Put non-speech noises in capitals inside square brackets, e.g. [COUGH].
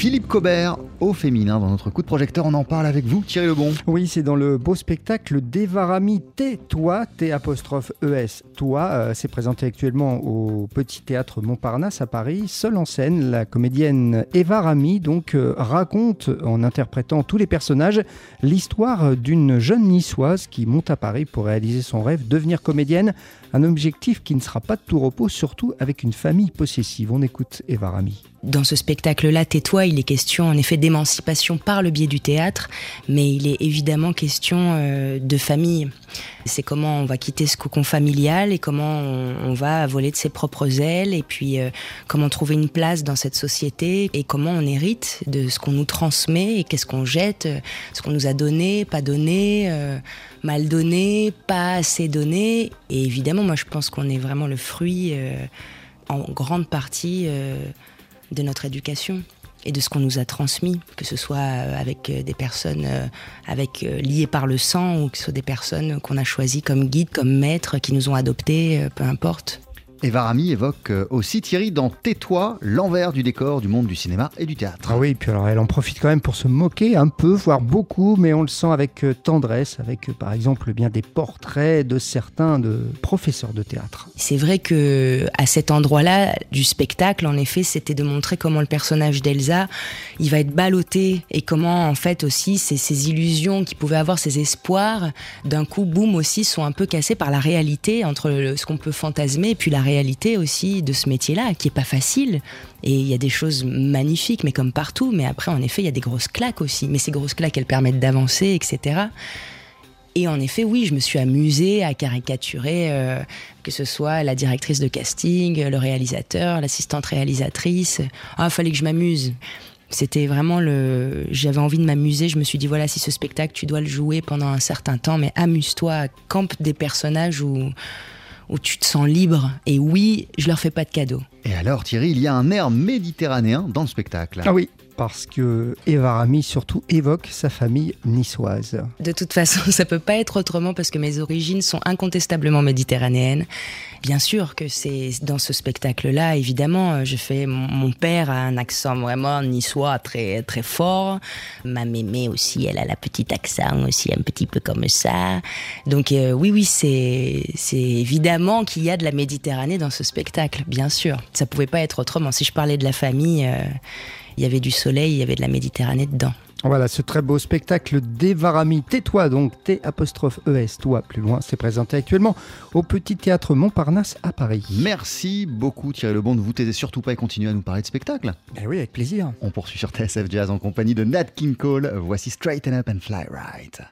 Philippe Cobert au féminin. Dans notre coup de projecteur, on en parle avec vous, Thierry Lebon. Oui, c'est dans le beau spectacle Devarami T-Toi, T apostrophe ES, Toi. Euh, c'est présenté actuellement au Petit Théâtre Montparnasse à Paris. Seule en scène, la comédienne Eva Rami donc, euh, raconte, en interprétant tous les personnages, l'histoire d'une jeune niçoise qui monte à Paris pour réaliser son rêve, devenir comédienne. Un objectif qui ne sera pas de tout repos, surtout avec une famille possessive. On écoute Eva Rami. Dans ce spectacle-là, Tais-toi, il est question en effet d'émancipation par le biais du théâtre, mais il est évidemment question euh, de famille. C'est comment on va quitter ce cocon familial et comment on, va voler de ses propres ailes et puis euh, comment trouver une place dans cette société et comment on hérite de ce qu'on nous transmet et qu'est-ce qu'on jette, euh, ce qu'on nous a donné, pas donné, mal donné, pas assez donné. Et évidemment, moi je pense qu'on est vraiment le fruit en grande partie de notre éducation et de ce qu'on nous a transmis, que ce soit euh, avec euh, des personnes euh, avec, liées par le sang ou que ce soit des personnes qu'on a choisies comme guides, comme maîtres, qui nous ont adoptés, peu importe. Eva Rami évoque euh, aussi Thierry dans Tais-toi, l'envers du décor du monde du cinéma et du théâtre. Ah oui, puis alors elle en profite quand même pour se moquer un peu, voire beaucoup, mais on le sent avec euh, tendresse, avec euh, par exemple bien des portraits de certains de professeurs de théâtre. C'est vrai que à cet endroit-là du spectacle, en effet, c'était de montrer comment le personnage d'Elsa, il va être ballotté et comment en fait aussi ces, ces illusions qui pouvaient avoir, ces espoirs, d'un coup, boum aussi, sont un peu cassés par la réalité entre ce qu'on peut fantasmer et puis la réalité réalité aussi de ce métier-là, qui est pas facile. Et il y a des choses magnifiques, mais comme partout. Mais après, en effet, il y a des grosses claques aussi. Mais ces grosses claques, elles permettent d'avancer, etc. Et en effet, oui, je me suis amusée à caricaturer, euh, que ce soit la directrice de casting, le réalisateur, l'assistante réalisatrice. Ah, fallait que je m'amuse. C'était vraiment le. J'avais envie de m'amuser. Je me suis dit, voilà, si ce spectacle, tu dois le jouer pendant un certain temps, mais amuse-toi, campe des personnages où où tu te sens libre. Et oui, je leur fais pas de cadeaux. Et alors Thierry, il y a un air méditerranéen dans le spectacle. Ah oui, parce que Eva Rami surtout évoque sa famille niçoise. De toute façon, [LAUGHS] ça peut pas être autrement parce que mes origines sont incontestablement méditerranéennes. Bien sûr que c'est dans ce spectacle-là, évidemment, je fais mon père a un accent vraiment niçois très très fort. Ma mémé aussi, elle a la petite accent aussi un petit peu comme ça. Donc euh, oui oui, c'est c'est évidemment qu'il y a de la Méditerranée dans ce spectacle, bien sûr. Ça pouvait pas être autrement. Si je parlais de la famille, euh, il y avait du soleil, il y avait de la Méditerranée dedans. Voilà ce très beau spectacle d'Evarami. Tais-toi donc, T apostrophe ES, toi plus loin, c'est présenté actuellement au Petit Théâtre Montparnasse à Paris. Merci beaucoup Thierry Lebon, ne vous taisez surtout pas et continuez à nous parler de spectacle. Eh oui, avec plaisir. On poursuit sur TSF Jazz en compagnie de Nat King Cole. Voici Straighten Up and Fly Right.